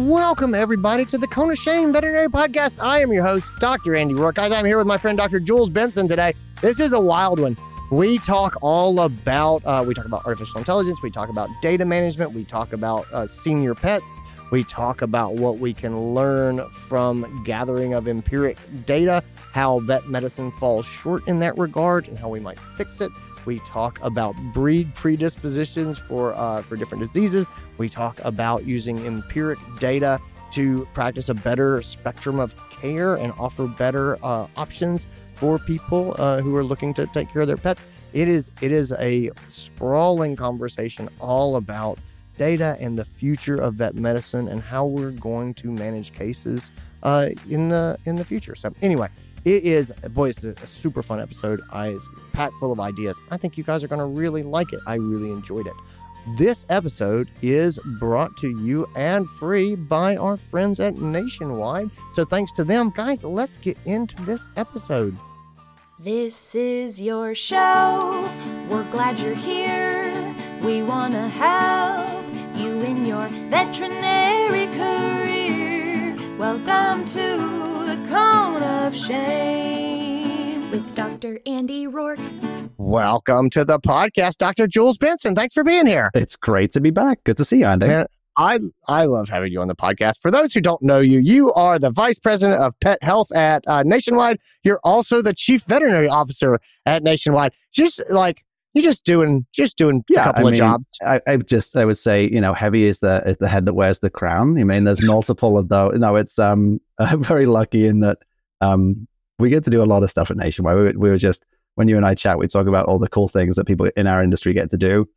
Welcome, everybody, to the Cone of Shame Veterinary Podcast. I am your host, Dr. Andy Roark. Guys, I'm here with my friend, Dr. Jules Benson, today. This is a wild one. We talk all about, uh, we talk about artificial intelligence, we talk about data management, we talk about uh, senior pets, we talk about what we can learn from gathering of empiric data, how vet medicine falls short in that regard, and how we might fix it. We talk about breed predispositions for uh, for different diseases. We talk about using empiric data to practice a better spectrum of care and offer better uh, options for people uh, who are looking to take care of their pets. It is it is a sprawling conversation all about data and the future of vet medicine and how we're going to manage cases uh, in the in the future. So anyway, it is, boy, it's a, super fun episode. I, it's packed full of ideas. I think you guys are going to really like it. I really enjoyed it. This episode is brought to you and free by our friends at Nationwide. So thanks to them, guys, let's get into this episode. This is your show. We're glad you're here. We want to help you in your veterinary career. Welcome to Cone of Shame with Dr. Andy Roark. Welcome to the podcast, Dr. Jules Benson. Thanks for being here. It's great to be back. Good to see you, Andy. Man, I I love having you on the podcast. For those who don't know you, you are the vice president of pet health at uh, Nationwide. You're also the chief veterinary officer at Nationwide. Just like you're just doing just doing yeah, a couple I of mean, jobs. I, I just I would say you know heavy is the is the head that wears the crown. I mean, there's multiple of those. No, it's um I'm very lucky in that um we get to do a lot of stuff at Nationwide. We, we were just when you and I chat, we talk about all the cool things that people in our industry get to do.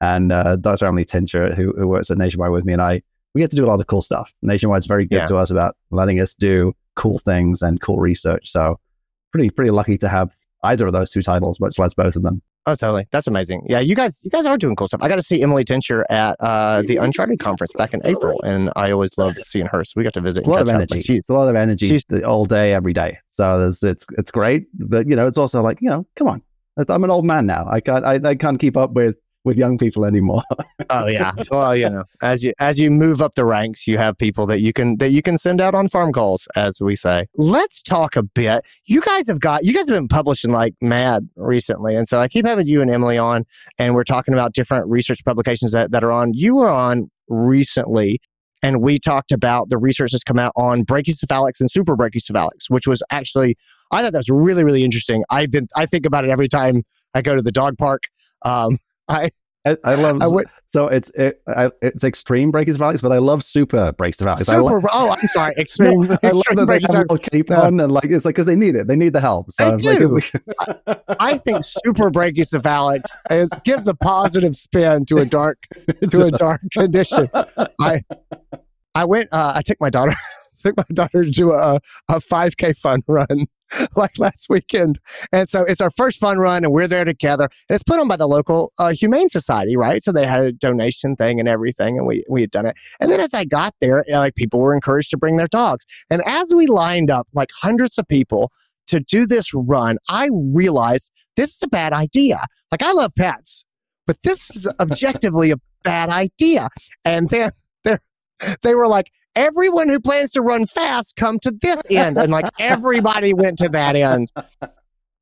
And uh, Dr. Emily Tincher, who, who works at Nationwide with me, and I, we get to do a lot of cool stuff. Nationwide's very good Yeah. to us about letting us do cool things and cool research. So pretty pretty lucky to have either of those two titles, much less both of them. Oh, totally. That's amazing. Yeah, you guys, you guys are doing cool stuff. I got to see Emily Tincher at uh, the Uncharted conference back in April, and I always love seeing her. So we got to visit. A lot of energy. Like, she- It's a lot of energy she's- all day, every day. So it's it's great, but you know, it's also like you know, come on, I'm an old man now. I can't I, I can't keep up with with young people anymore. oh yeah. Well, you know, as you as you move up the ranks, you have people that you can that you can send out on farm calls, as we say. Let's talk a bit. You guys have got you guys have been publishing like mad recently, and so I keep having you and Emily on, and we're talking about different research publications that, that are on. You were on recently. And we talked about the research that's come out on brachycephalics and super brachycephalics, which was actually, I thought that was really, really interesting. I've been, I think about it every time I go to the dog park. Um, I, I, I love I would, so it's it, I, it's extreme brachycephalics, but I love super brachycephalics. I, Super. lo- oh, I'm sorry. Extreme. I love extreme that they have little cape on and like it's like because they need it. They need the help. So like, do. we- I think super brachycephalics is, gives a positive spin to a dark to a dark condition. I I went. Uh, I took my daughter. took my daughter to do a a 5K fun run like last weekend, and so it's our first fun run, and we're there together. And it's put on by the local uh, Humane Society, right? So they had a donation thing and everything, and we we had done it. And then as I got there, uh, like people were encouraged to bring their dogs, and as we lined up, like hundreds of people to do this run, I realized this is a bad idea. Like I love pets, but this is objectively a bad idea. And then they were like, everyone who plans to run fast come to this end, and like everybody went to that end.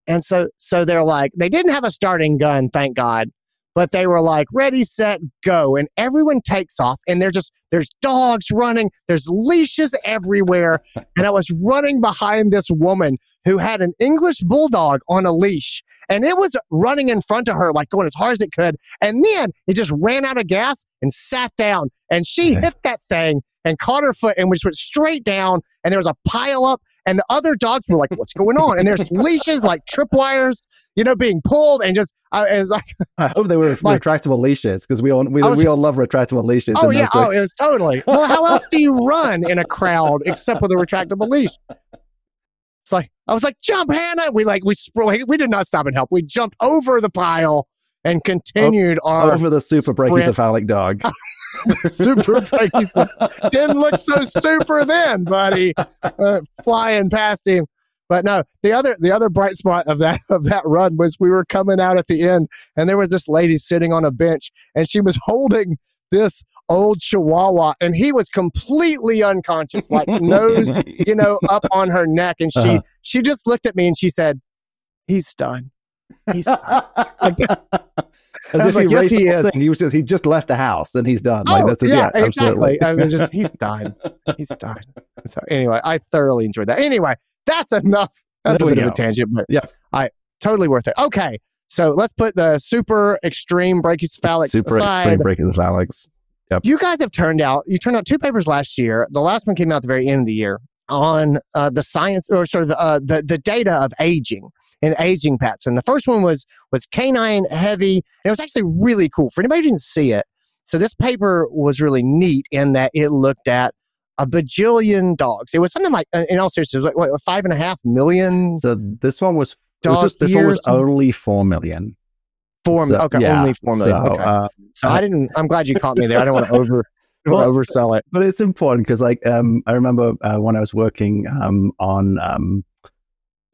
And so so they're like, they didn't have a starting gun, thank God. But they were like, ready, set, go. And everyone takes off. And they're just, there's dogs running, there's leashes everywhere. And I was running behind this woman who had an English bulldog on a leash. And it was running in front of her, like going as hard as it could. And then it just ran out of gas and sat down. And she hit that thing and caught her foot and just went straight down. And there was a pile up. And the other dogs were like, what's going on? And there's leashes, like tripwires, you know, being pulled. And just, uh, it was like, I hope they were Like- retractable leashes because we all we, was- we all love retractable leashes. oh, yeah. like- Oh, it was totally. Well, how else do you run in a crowd except with a retractable leash? It's like, I was like, jump, Hannah. We like, we, we did not stop and help. We jumped over the pile and continued our over the super brachycephalic dog. super. Didn't look so super then, buddy. Uh, flying past him. But no, the other the other bright spot of that of that run was we were coming out at the end, and there was this lady sitting on a bench, and she was holding this old Chihuahua, and he was completely unconscious, like nose, you know, up on her neck, and she Uh-huh. she just looked at me and she said, "He's done." He's As if was he like, yes, the he is. thing. He was just he just left the house and he's done. Like oh, that's yeah, yeah, exactly. absolutely. I was just, he's done. He's done. So anyway, I thoroughly enjoyed that. Anyway, that's enough. That's There a bit of a tangent, but Yeah. I totally worth it. Okay, so let's put the super extreme brachycephalics Super aside. extreme the Alex. You guys have turned out. You turned out two papers last year. The last one came out at the very end of the year on uh, the science or sort of uh, the the data of aging and aging pets. And the first one was was canine heavy. And it was actually really cool. For anybody who didn't see it, so this paper was really neat in that it looked at a bajillion dogs. It was something like, uh, in all seriousness, like what, five and a half million So this one was, was just, this one was only four million. Four, So, okay, yeah, only four million. So, okay. uh, so I didn't. I'm glad you caught me there. I don't want to over I don't wanna Well, oversell it. but it's important because like um I remember uh, when I was working um on um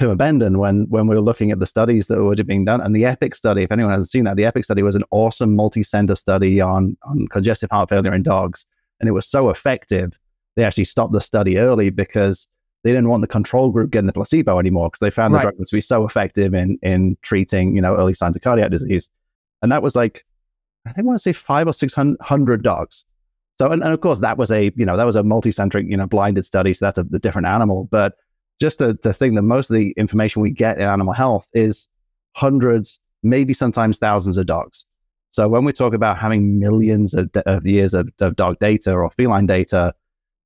Pimobendan when when we were looking at the studies that were already being done and the EPIC study if anyone hasn't seen that the EPIC study was an awesome multi-center study on on congestive heart failure in dogs and it was so effective they actually stopped the study early because they didn't want the control group getting the placebo anymore because they found Right. the drug was to be so effective in in treating you know early signs of cardiac disease and that was like I think I want to say five or six hundred dogs so, and, and of course, that was a you know that was a multicentric you know blinded study, so that's a, a different animal. But just to, to think that most of the information we get in animal health is hundreds, maybe sometimes thousands of dogs. So when we talk about having millions of, of years of, of dog data or feline data,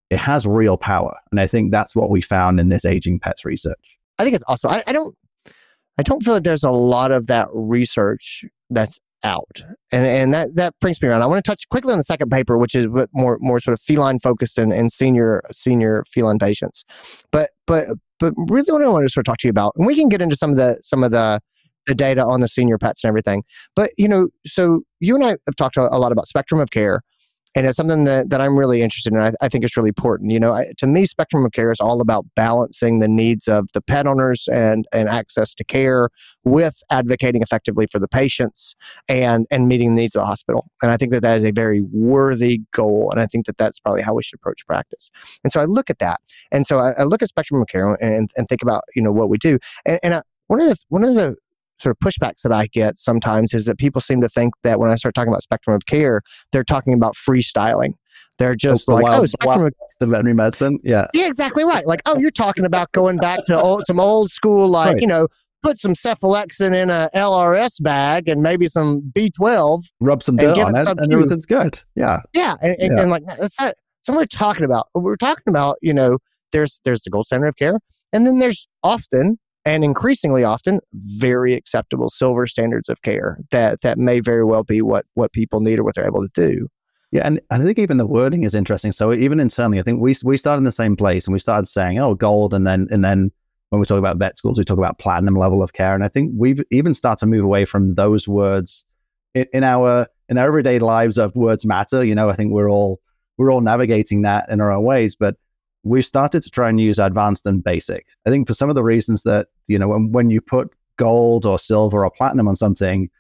it has real power, and I think that's what we found in this aging pets research. I think it's awesome. I, I don't I don't feel like there's a lot of that research that's out. And and that that brings me around. I want to touch quickly on the second paper, which is more more sort of feline focused and, and senior senior feline patients. But but but really what I want to sort of talk to you about, and we can get into some of the some of the the data on the senior pets and everything. But you know, so you and I have talked a, a lot about spectrum of care. And it's something that, that I'm really interested in. I, I think it's really important. You know, I, to me, spectrum of care is all about balancing the needs of the pet owners and, and access to care with advocating effectively for the patients and, and meeting the needs of the hospital. And I think that that is a very worthy goal. And I think that that's probably how we should approach practice. And so I look at that. And so I, I look at spectrum of care and, and think about, you know, what we do. And, and I, one of the, one of the sort of pushbacks that I get sometimes is that people seem to think that when I start talking about spectrum of care, they're talking about freestyling. They're oh, just the like, wild- oh, spectrum wild- of The veterinary medicine, yeah, yeah, exactly right. Like, oh, you're talking about going back to old, some old school, like, Right. you know, put some cephalexin in a LRS bag and maybe some B12. rub some dirt on it, and everything's good. Yeah, Yeah. And, and, Yeah. and like, that's not, so we're talking about, we're talking about, you know, there's, there's the gold standard of care. And then there's often and increasingly often very acceptable silver standards of care that, that may very well be what, what people need or what they're able to do. Yeah, and, and I think even the wording is interesting. So even internally, I think we we started in the same place and we started saying, "Oh, gold," and then and then when we talk about vet schools, we talk about platinum level of care. And I think we've even started to move away from those words in, in our in our everyday lives of words matter. You know, I think we're all we're all navigating that in our own ways, but we've started to try and use advanced and basic. I think for some of the reasons that you know when when you put gold or silver or platinum on something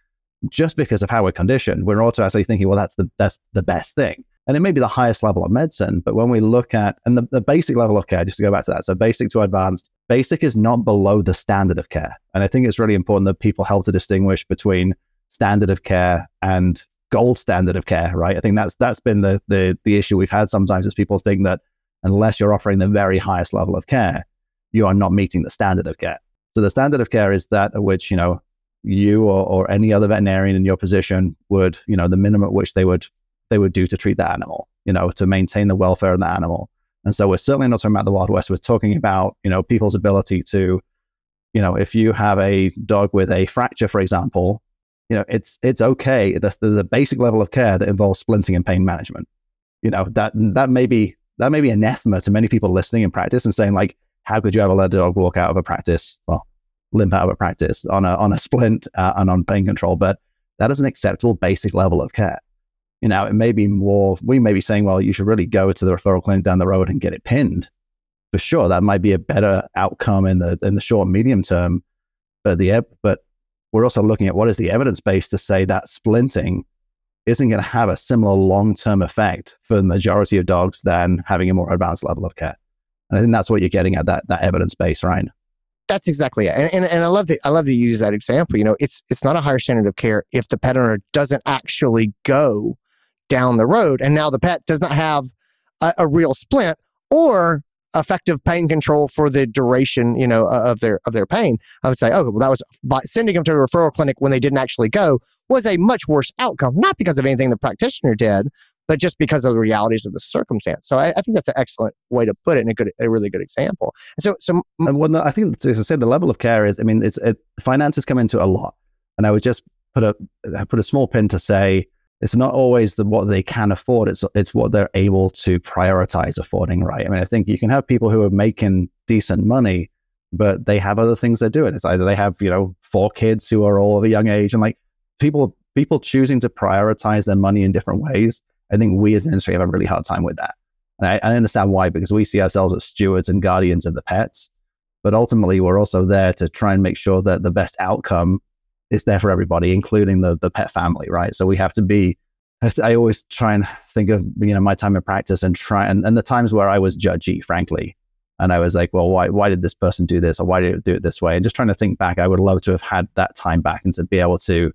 just because of how we're conditioned, we're automatically thinking, well, that's the that's the best thing. And it may be the highest level of medicine, but when we look at and the, the basic level of care, just to go back to that, so basic to advanced, basic is not below the standard of care. And I think it's really important that people help to distinguish between standard of care and gold standard of care, right? I think that's that's been the the the issue we've had sometimes is people think that unless you're offering the very highest level of care, you are not meeting the standard of care. So the standard of care is that at which, you know, you or, or any other veterinarian in your position would, you know, the minimum at which they would they would do to treat that animal, you know, to maintain the welfare of the animal. And so we're certainly not talking about the Wild West. We're talking about, you know, people's ability to, you know, if you have a dog with a fracture, for example, you know, it's it's okay. There's, there's a basic level of care that involves splinting and pain management. You know, that that may be that may be anathema to many people listening in practice and saying, like, how could you ever let a dog walk out of a practice? Well, limp out of a practice on a on a splint uh, and on pain control, but that is an acceptable basic level of care. You know, it may be more. We may be saying, well, you should really go to the referral clinic down the road and get it pinned. For sure, that might be a better outcome in the in the short and medium term. But the but we're also looking at what is the evidence base to say that splinting isn't going to have a similar long term effect for the majority of dogs than having a more advanced level of care. And I think that's what you're getting at that that evidence base, right? That's exactly it. And, and, and I love that I love that you use that example. You know, it's it's not a higher standard of care if the pet owner doesn't actually go down the road and now the pet does not have a, a real splint or effective pain control for the duration, you know, of their of their pain. I would say, oh, well, that was by sending them to a referral clinic when they didn't actually go was a much worse outcome, not because of anything the practitioner did, but just because of the realities of the circumstance. So I, I think that's an excellent way to put it, and a good, a really good example. So, so and well, I think as I said, the level of care is. I mean, it's it, finances come into a lot, and I would just put a put a small pin to say it's not always the what they can afford. It's it's what they're able to prioritize affording. Right. I mean, I think you can have people who are making decent money, but they have other things they're doing. It's either they have you know four kids who are all of a young age, and like people people choosing to prioritize their money in different ways I think we as an industry have a really hard time with that. And I, I understand why, because we see ourselves as stewards and guardians of the pets. But ultimately, we're also there to try and make sure that the best outcome is there for everybody, including the, the pet family, right? So we have to be, I always try and think of, you know, my time in practice and try, and, and the times where I was judgy, frankly. And I was like, well, why, why did this person do this? Or why did it do it this way? And just trying to think back, I would love to have had that time back and to be able to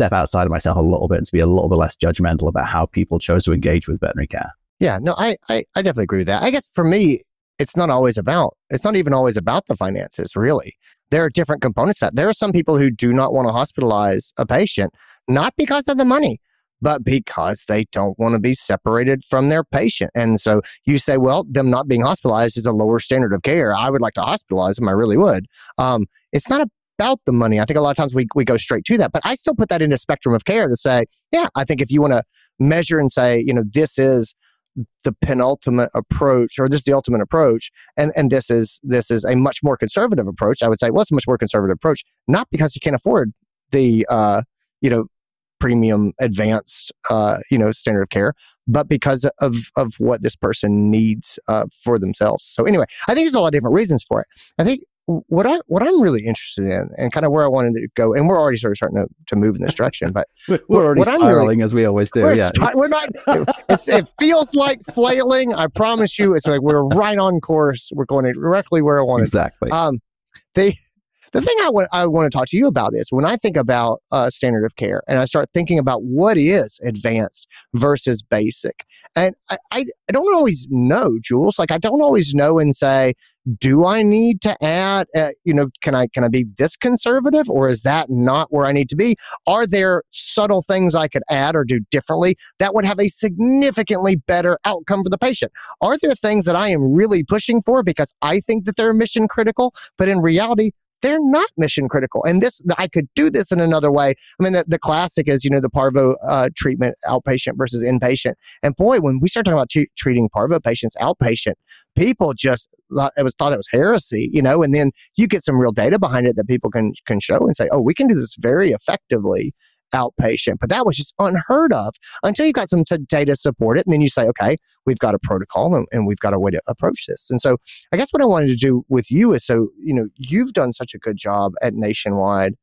step outside of myself a little bit and to be a little bit less judgmental about how people chose to engage with veterinary care. Yeah, no, I, I, I definitely agree with that. I guess for me, it's not always about, it's not even always about the finances, really. There are different components that there are some people who do not want to hospitalize a patient, not because of the money, but because they don't want to be separated from their patient. And so you say, well, them not being hospitalized is a lower standard of care. I would like to hospitalize them. I really would. Um, it's not a about the money. I think a lot of times we, we go straight to that, but I still put that into spectrum of care to say, yeah, I think if you want to measure and say, you know, this is the penultimate approach or this is the ultimate approach and and this is this is a much more conservative approach i would say well it's a much more conservative approach not because you can't afford the uh you know premium advanced uh you know standard of care but because of of what this person needs uh for themselves so anyway i think there's a lot of different reasons for it i think what I what I'm really interested in, and kind of where I wanted to go, and we're already sort of starting to, to move in this direction, but we're already spiraling really, as we always do. We're, yeah, we're not. it feels like flailing. I promise you, it's like we're right on course. We're going directly where I want. Exactly. Um, they the thing I want, I want to talk to you about is when I think about uh, standard of care and I start thinking about what is advanced versus basic. And I, I, I don't always know, Jules. Like I don't always know and say, do I need to add, uh, you know, can I, can I be this conservative or is that not where I need to be? Are there subtle things I could add or do differently that would have a significantly better outcome for the patient? Are there things that I am really pushing for because I think that they're mission critical, but in reality, they're not mission critical. And this, I could do this in another way. I mean, the, the classic is, you know, the parvo uh, treatment outpatient versus inpatient. And boy, when we start talking about t- treating parvo patients outpatient, people just it was thought it was heresy, you know. And then you get some real data behind it that people can can show and say, oh, we can do this very effectively outpatient. But that was just unheard of until you got some t- data support it. And then you say, okay, we've got a protocol and, and, we've got a way to approach this. And so I guess what I wanted to do with you is so, you know, you've done such a good job at Nationwide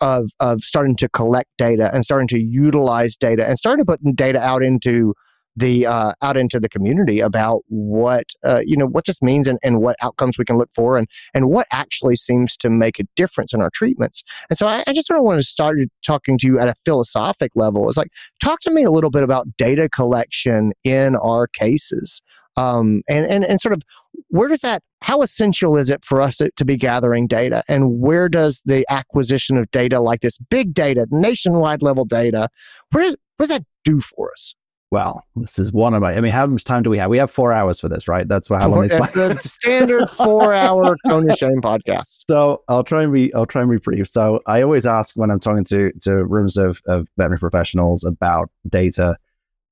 of, of starting to collect data and starting to utilize data and starting to put data out into the uh, out into the community about what uh, you know what this means and, and what outcomes we can look for and and what actually seems to make a difference in our treatments. And so I, I just sort of want to start talking to you at a philosophic level. It's like talk to me a little bit about data collection in our cases. Um, and, and, and sort of where does that, how essential is it for us to, to, be gathering data? And where does the acquisition of data like this big data, nationwide level data, where does, what does that do for us? Well, this is one of my. I mean, how much time do we have? We have four hours for this, right? That's how long this. It's the standard four-hour Cone of Shame podcast. So I'll try and be. I'll try and be brief. So I always ask when I'm talking to to rooms of of veterinary professionals about data.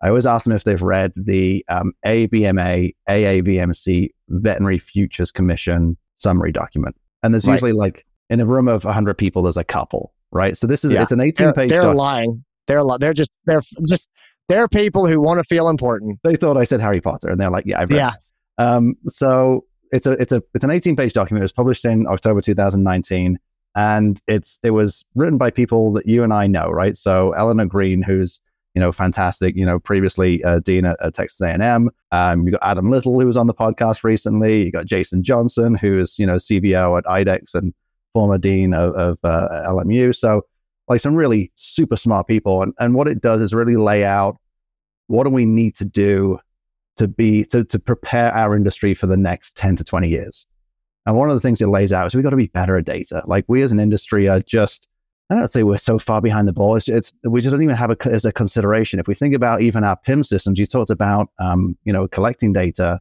I always ask them if they've read the um, AVMA AAVMC Veterinary Futures Commission summary document, and there's right. usually like in a room of 100 people, there's a couple, right? So this is yeah. it's an 18 page. They're, they're lying. They're li- they're just they're just there are people who want to feel important. They thought I said Harry Potter, and they're like, "Yeah, I've read." Yeah. Um, so it's a it's a it's an 18 page document. It was published in October 2019, and it's it was written by people that you and I know, right? So Eleanor Green, who's you know, fantastic, you know, previously uh, dean at, at, Texas A&M. Um, you got Adam Little, who was on the podcast recently. You got Jason Johnson, who is, you know, CBO at IDEXX and former dean of, of uh, LMU. So like some really super smart people. And, and what it does is really lay out what do we need to do to be, to, to prepare our industry for the next 10 to 20 years. And one of the things it lays out is we've got to be better at data. Like we as an industry are just I don't say we're so far behind the ball. It's, it's we just don't even have as a consideration. If we think about even our PIM systems, you talked about um, you know collecting data.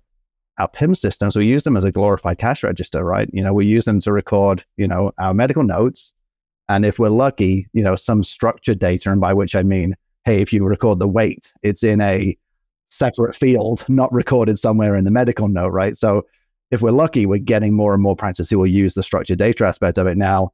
Our PIM systems, we use them as a glorified cash register, right? You know, we use them to record you know our medical notes, and if we're lucky, you know, some structured data, and by which I mean, hey, if you record the weight, it's in a separate field, not recorded somewhere in the medical note, right? So if we're lucky, we're getting more and more practice who will use the structured data aspect of it now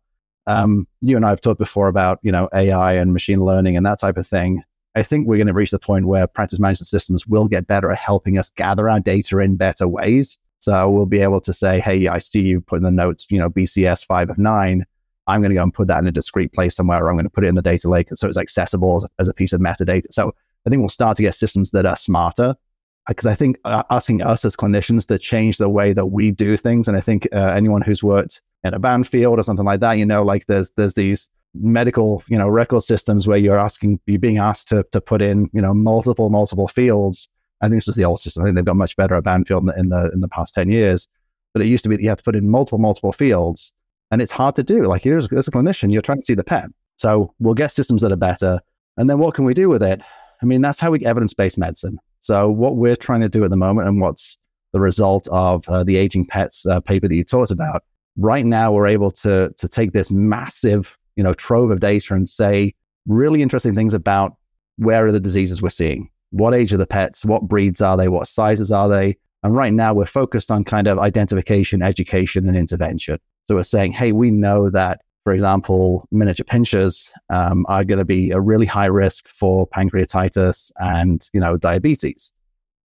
um, you and I have talked before about you know AI and machine learning and that type of thing. I think we're going to reach the point where practice management systems will get better at helping us gather our data in better ways. So we'll be able to say, "Hey, I see you put in the notes, you know, BCS five of nine. I'm going to go and put that in a discrete place somewhere, or I'm going to put it in the data lake so it's accessible as, as a piece of metadata." So I think we'll start to get systems that are smarter because I think uh, asking us as clinicians to change the way that we do things, and I think uh, anyone who's worked in a Banfield or something like that, you know, like there's there's these medical, you know, record systems where you're asking you're being asked to to put in, you know, multiple multiple fields. I think this is the old system. I think they've got much better at Banfield in the, in the in the past ten years. But it used to be that you have to put in multiple multiple fields, and it's hard to do. Like here's as a clinician, you're trying to see the pet. So we'll get systems that are better, and then what can we do with it? I mean, that's how we get evidence based medicine. So what we're trying to do at the moment, and what's the result of uh, the aging pets uh, paper that you talked about, right now we're able to to take this massive you know trove of data and say really interesting things about where are the diseases we're seeing what age are the pets what breeds are they what sizes are they and right now we're focused on kind of identification education and intervention so we're saying hey we know that for example miniature pinschers um, are going to be a really high risk for pancreatitis and you know diabetes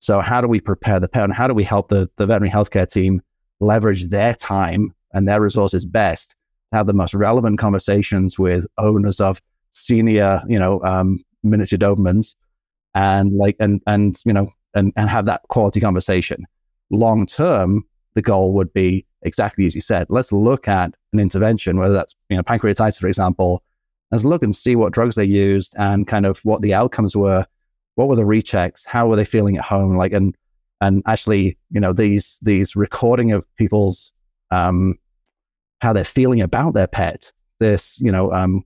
so how do we prepare the pet and how do we help the, the veterinary healthcare team leverage their time and their resources best to have the most relevant conversations with owners of senior, you know, um, miniature Dobermans and like, and, and, you know, and, and have that quality conversation. Long term, the goal would be exactly as you said. Let's look at an intervention, whether that's, you know, pancreatitis, for example. Let's look and see what drugs they used and kind of what the outcomes were. What were the rechecks? How were they feeling at home? Like, and, and actually, you know, these, these recording of people's um, how they're feeling about their pet, this, you know, um,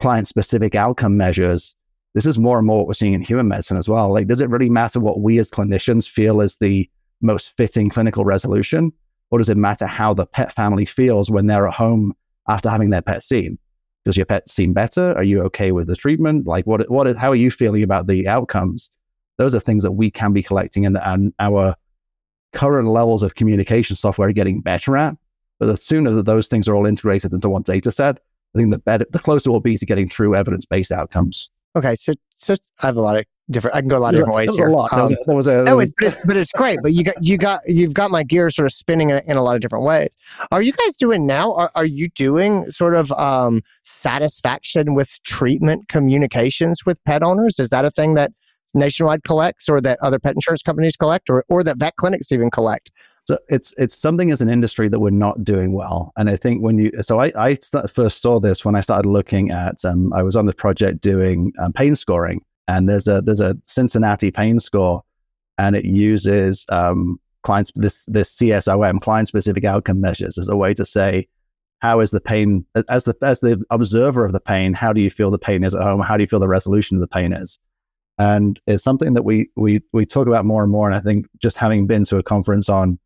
client specific outcome measures. This is more and more what we're seeing in human medicine as well. Like, does it really matter what we as clinicians feel is the most fitting clinical resolution? Or does it matter how the pet family feels when they're at home after having their pet seen? Does your pet seem better? Are you okay with the treatment? Like, what, what, how are you feeling about the outcomes? Those are things that we can be collecting and, and our current levels of communication software are getting better at. But the sooner that those things are all integrated into one data set, I think the better, the closer we'll be to getting true evidence based outcomes. Okay, so so I have a lot of different. I can go a lot of different ways here. A lot. Um, that was a, no, it's, but, it's, but it's great. But you got you got you've got my gears sort of spinning in a lot of different ways. Are you guys doing now? Are are you doing sort of um, satisfaction with treatment communications with pet owners? Is that a thing that Nationwide collects, or that other pet insurance companies collect, or or that vet clinics even collect? So it's it's something as an industry that we're not doing well, and I think when you so I I first saw this when I started looking at um, I was on the project doing um, pain scoring, and there's a there's a Cincinnati pain score, and it uses um, this this CSOM client specific outcome measures as a way to say how is the pain as the as the observer of the pain how do you feel the pain is at home? How do you feel the resolution of the pain is? And it's something that we we we talk about more and more and i think just having been to a conference on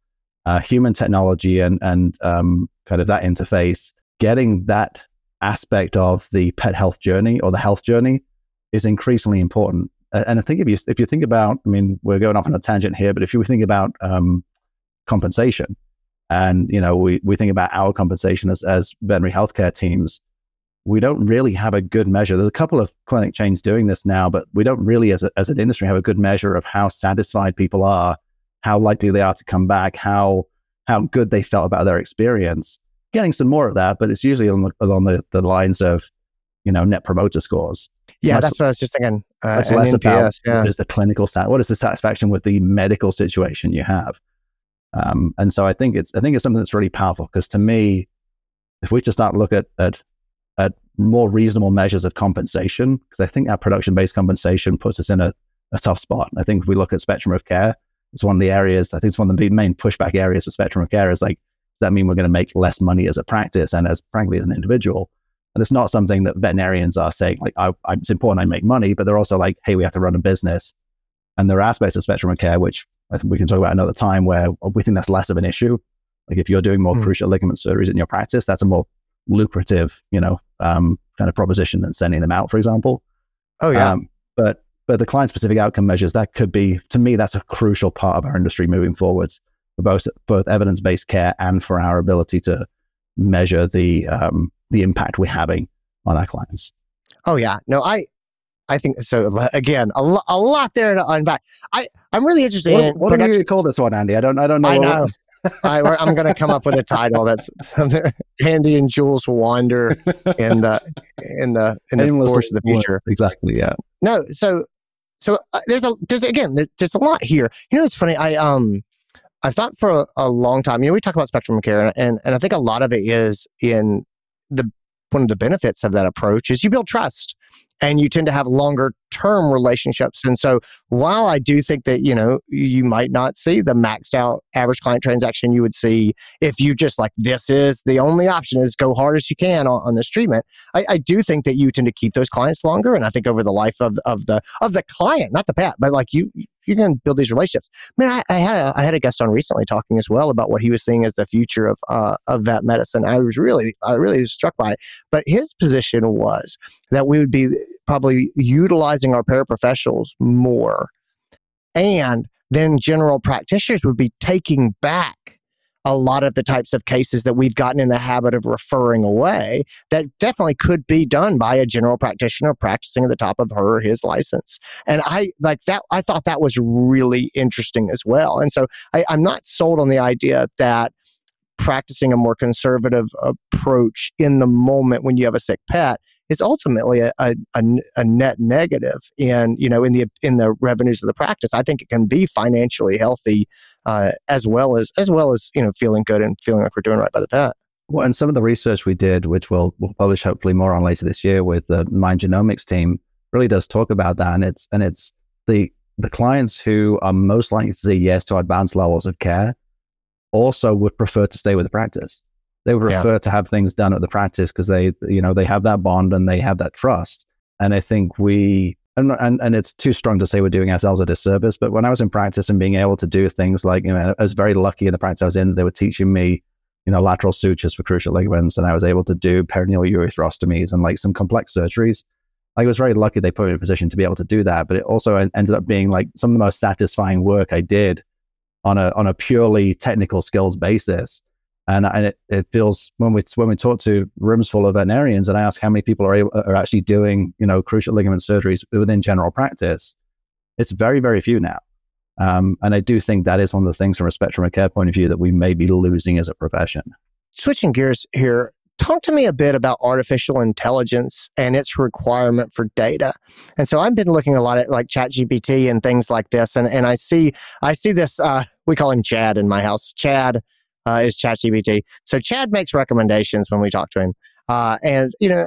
uh, human technology and and um, kind of that interface, getting that aspect of the pet health journey or the health journey is increasingly important. And I think if you if you think about, I mean, we're going off on a tangent here, but if you think about um, compensation, and you know, we we think about our compensation as as veterinary healthcare teams, we don't really have a good measure. There's a couple of clinic chains doing this now, but we don't really, as a, as an industry, have a good measure of how satisfied people are how likely they are to come back, how how good they felt about their experience. Getting some more of that, but it's usually on the, along the, the lines of you know net promoter scores. Yeah, Much- that's what I was just thinking. Uh, less about NPS, yeah. what is the clinical stat, what is the satisfaction with the medical situation you have. Um, and so I think it's I think it's something that's really powerful because to me, if we just start to look at at at more reasonable measures of compensation, because I think that production based compensation puts us in a, a tough spot. I think if we look at spectrum of care, it's one of the areas I think it's one of the main pushback areas for spectrum of care is like, does that mean we're going to make less money as a practice and as frankly as an individual? And it's not something that veterinarians are saying like, I, I, it's important I make money, but they're also like, hey, we have to run a business. And there are aspects of spectrum of care which I think we can talk about another time where we think that's less of an issue. Like if you're doing more Mm. cruciate ligament surgeries in your practice, that's a more lucrative, you know, um, kind of proposition than sending them out, for example. Oh yeah. Um, but but the client specific outcome measures that could be to me that's a crucial part of our industry moving forwards for both both evidence based care and for our ability to measure the um, the impact we're having on our clients. Oh yeah, no, I, I think so. Again, a, lo- a lot there to unpack. I, I'm really interested in. What, what do you call this one, Andy? I don't I don't know. I what know. I, I'm going to come up with a title that's something. Andy and Jules wander in the in the in the Aimless forest of the future. Exactly. Yeah. No, so so uh, there's a there's again there's a lot here. You know, it's funny. I um I thought for a, a long time. You know, we talk about spectrum of care, and, and and I think a lot of it is in the one of the benefits of that approach is you build trust and you tend to have longer term relationships. And so while I do think that, you know, you might not see the maxed out average client transaction you would see if you just like, this is the only option is go hard as you can on, on this treatment. I, I do think that you tend to keep those clients longer. And I think over the life of, of the, of the client, not the pet, but like you, you can build these relationships. Man, I, I had a, I had a guest on recently talking as well about what he was seeing as the future of uh, of vet medicine. I was really I really was struck by it. But his position was that we would be probably utilizing our paraprofessionals more, and then general practitioners would be taking back a lot of the types of cases that we've gotten in the habit of referring away that definitely could be done by a general practitioner practicing at the top of her or his license. And I like that, I thought that was really interesting as well. And so I, I'm not sold on the idea that practicing a more conservative approach in the moment when you have a sick pet is ultimately a, a, a, net negative in you know in the in the revenues of the practice. I think it can be financially healthy uh, as well as as well as you know feeling good and feeling like we're doing right by the pet. Well, and some of the research we did, which we'll we'll publish hopefully more on later this year with the Mind Genomics team, really does talk about that. And it's and it's the the clients who are most likely to say yes to advanced levels of care also would prefer to stay with the practice. They would Yeah. prefer to have things done at the practice because they you know they have that bond and they have that trust. And I think we and, and and it's too strong to say we're doing ourselves a disservice. But when I was in practice and being able to do things like you know, I was very lucky in the practice I was in. They were teaching me you know, lateral sutures for cruciate ligaments, and I was able to do perineal urethrostomies and like some complex surgeries. I was very lucky they put me in a position to be able to do that, but it also ended up being like some of the most satisfying work I did on a on a purely technical skills basis. And, and it, it feels when we when we talk to rooms full of veterinarians and I ask how many people are able, are actually doing you know cruciate ligament surgeries within general practice, it's very very few now. Um, and I do think that is one of the things from a spectrum of care point of view that we may be losing as a profession. Switching gears here, talk to me a bit about artificial intelligence and its requirement for data. And so I've been looking a lot at like ChatGPT and things like this, and and I see I see this. Uh, we call him Chad in my house. Chad uh, is ChatGPT. So Chad makes recommendations when we talk to him, uh, and you know.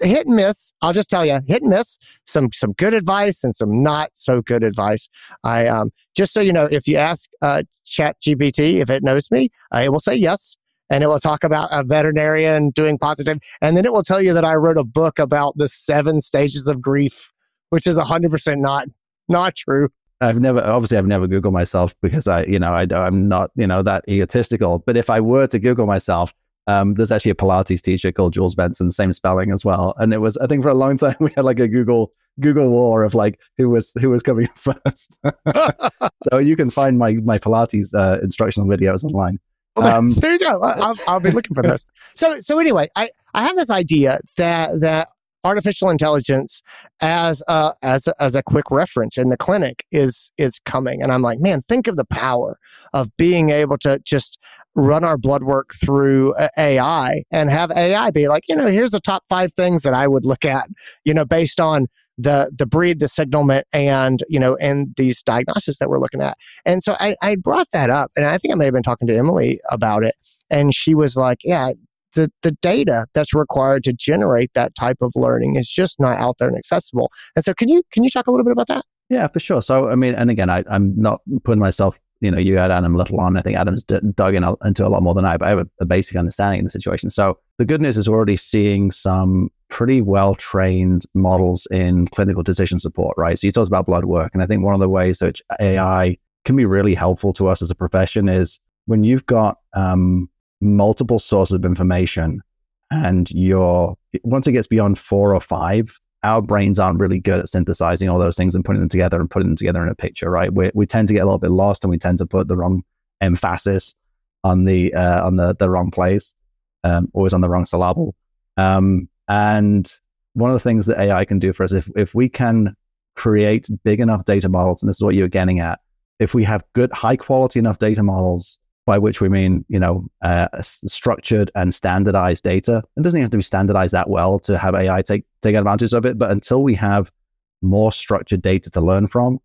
Hit and miss. I'll just tell you, hit and miss. Some some good advice and some not so good advice. I um just so you know, if you ask uh, ChatGPT if it knows me, it will say yes and it will talk about a veterinarian doing positive, and then it will tell you that I wrote a book about the seven stages of grief, which is hundred percent not not true. I've never, obviously, I've never Googled myself because I, you know, I, I'm not, you know, that egotistical. But if I were to Google myself, um, there's actually a Pilates teacher called Jules Benson, same spelling as well. And it was, I think, for a long time we had like a Google Google war of like who was who was coming first. so you can find my my Pilates uh, instructional videos online. Well, Um, there you go. I, I'll, I'll be looking for this. So, so anyway, I, I have this idea that that artificial intelligence as a, as a, as a quick reference in the clinic is is coming and i'm like man think of the power of being able to just run our blood work through uh, ai and have ai be like you know here's the top five things that i would look at you know based on the the breed the signalment and you know and these diagnoses that we're looking at and so i i brought that up and i think i may have been talking to emily about it and she was like yeah the, the data that's required to generate that type of learning is just not out there and accessible. And so can you can you talk a little bit about that? Yeah, for sure. So I mean, and again, I, I'm not putting myself. You know, you had Adam Little on. I think Adam's d- dug in a, into a lot more than I, but I have a, a basic understanding of the situation. So the good news is we're already seeing some pretty well trained models in clinical decision support, right? So you talked about blood work, and I think one of the ways that AI can be really helpful to us as a profession is when you've got um, multiple sources of information and you're once it gets beyond four or five our brains aren't really good at synthesizing all those things and putting them together and putting them together in a picture right? We, we tend to get a little bit lost and we tend to put the wrong emphasis on the uh, on the the wrong place um, always on the wrong syllable. Um, and one of the things that ai can do for us if if we can create big enough data models and this is what you're getting at if we have good high quality enough data models by which we mean, you know, uh, structured and standardized data. It doesn't have to be standardized that well to have AI take take advantage of it. But until we have more structured data to learn from,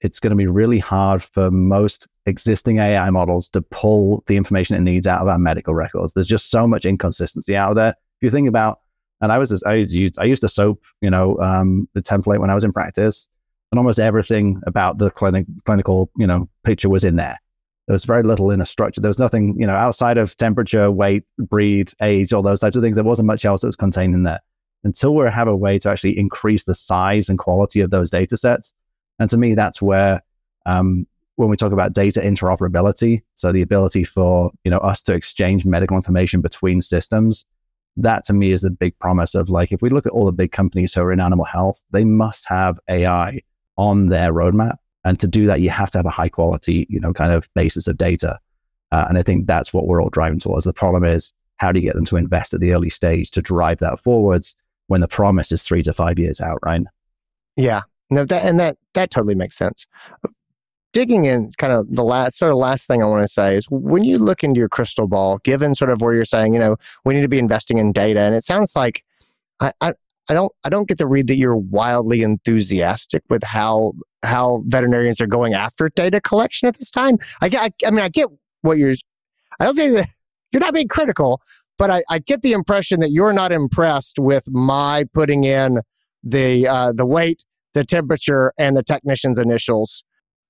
it's going to be really hard for most existing AI models to pull the information it needs out of our medical records. There's just so much inconsistency out there. If you think about, and I was I used I used the SOAP, you know, um, the template when I was in practice, and almost everything about the clinic clinical, you know, picture was in there. There was very little in a structure. There was nothing, you know, outside of temperature, weight, breed, age, all those types of things. There wasn't much else that was contained in there. Until we have a way to actually increase the size and quality of those data sets. And to me, that's where um, when we talk about data interoperability, so the ability for you know us to exchange medical information between systems, that to me is the big promise of like if we look at all the big companies who are in animal health, they must have AI on their roadmap and to do that, you have to have a high quality, you know, kind of basis of data. Uh, and I think that's what we're all driving towards. The problem is, how do you get them to invest at the early stage to drive that forwards when the promise is three to five years out, right? Yeah, no, that and that that totally makes sense. Digging in, kind of the last sort of last thing I want to say is when you look into your crystal ball, given sort of where you're saying, you know, we need to be investing in data, and it sounds like I, I I don't I don't get the read that you're wildly enthusiastic with how how veterinarians are going after data collection at this time. I get I, I mean I get what you're I don't think that you're not being critical, but I, I get the impression that you're not impressed with my putting in the uh, the weight, the temperature, and the technician's initials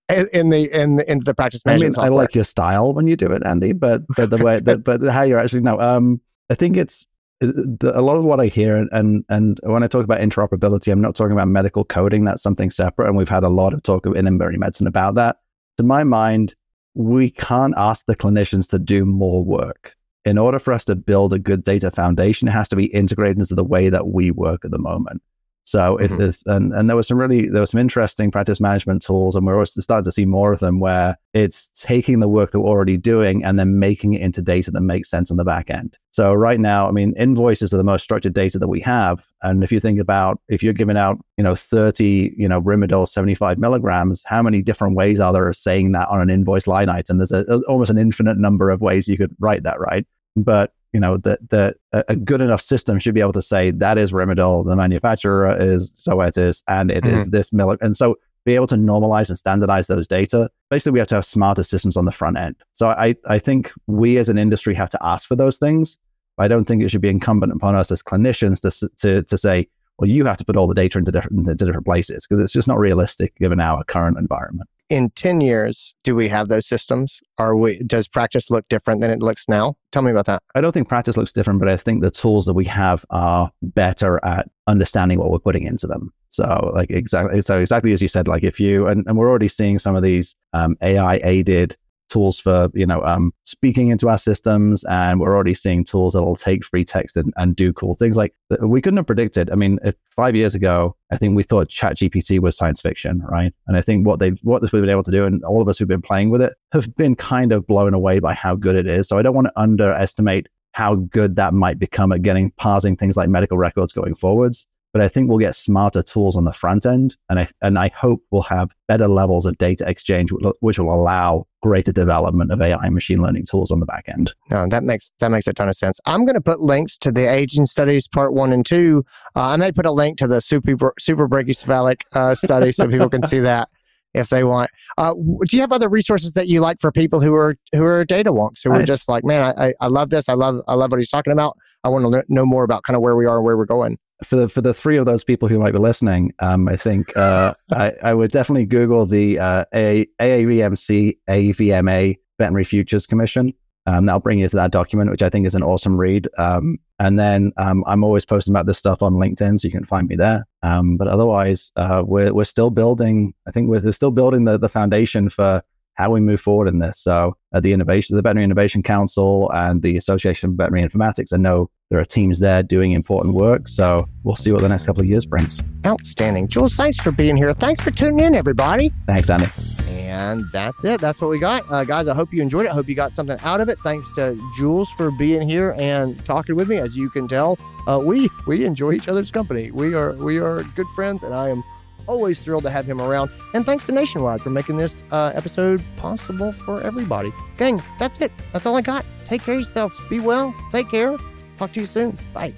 in the in in the practice management. I mean, software. I like your style when you do it, Andy, but but the way that but how you're actually no. Um, I think it's the, a lot of what I hear, and and when I talk about interoperability, I'm not talking about medical coding. That's something separate, and we've had a lot of talk in emergency medicine about that. To my mind, we can't ask the clinicians to do more work. In order for us to build a good data foundation, it has to be integrated into the way that we work at the moment. So if, mm-hmm. if and, and there was some really there were some interesting practice management tools, and we're also starting to see more of them where it's taking the work that we're already doing and then making it into data that makes sense on the back end. So right now, I mean, invoices are the most structured data that we have. And if you think about if you're giving out, you know, 30, you know, Rimadyl 75 milligrams, how many different ways are there of saying that on an invoice line item? There's a, almost an infinite number of ways you could write that, right? But you know that that a good enough system should be able to say that is Rimadyl, the manufacturer is Zoetis, and it mm-hmm. is this milk. And so be able to normalize and standardize those data. Basically, we have to have smarter systems on the front end. So I, I think we as an industry have to ask for those things. But I don't think it should be incumbent upon us as clinicians to, to, to say, well, you have to put all the data into different, into different places because it's just not realistic given our current environment in 10 years do we have those systems? Are we does practice look different than it looks now? Tell me about that. I don't think practice looks different but i think the tools that we have are better at understanding what we're putting into them. So like exactly so exactly as you said like if you and, and we're already seeing some of these um, ai aided tools for you know um, speaking into our systems and we're already seeing tools that'll take free text and, and do cool things like we couldn't have predicted i mean five years ago i think we thought chat gpt was science fiction right? And i think what they've what this we've been able to do and all of us who've been playing with it have been kind of blown away by how good it is. So i don't want to underestimate how good that might become at getting parsing things like medical records going forwards but I think we'll get smarter tools on the front end, and I and I hope we'll have better levels of data exchange, which will allow greater development of AI and machine learning tools on the back end. No, that makes that makes a ton of sense. I'm going to put links to the aging studies part one and two. Uh, I may put a link to the super super brachycephalic uh, study so people can see that if they want. Uh, do you have other resources that you like for people who are who are data wonks who are just like, man, I, I love this, I love I love what he's talking about. I want to know more about kind of where we are and where we're going. For the for the three of those people who might be listening, um, I think uh, I, I would definitely Google the uh, AAVMC AVMA Veterinary Futures Commission. Um, that'll bring you to that document, which I think is an awesome read. Um, and then um, I'm always posting about this stuff on LinkedIn, so you can find me there. Um, but otherwise, uh, we're we're still building. I think we're, we're, still building the the foundation for how we move forward in this. So, at uh, the innovation, the Veterinary Innovation Council and the Association of Veterinary Informatics, I know there are teams there doing important work. So, we'll see what the next couple of years brings. Outstanding, Jules. Thanks for being here. Thanks for tuning in, everybody. Thanks, Andy. And that's it. That's what we got. Uh, guys, I hope you enjoyed it. I hope you got something out of it. Thanks to Jules for being here and talking with me. As you can tell, uh, we we enjoy each other's company. We are we are good friends, and I am always thrilled to have him around. And thanks to Nationwide for making this uh, episode possible for everybody. Gang, that's it. That's all I got. Take care of yourselves. Be well. Take care. Talk to you soon. Bye.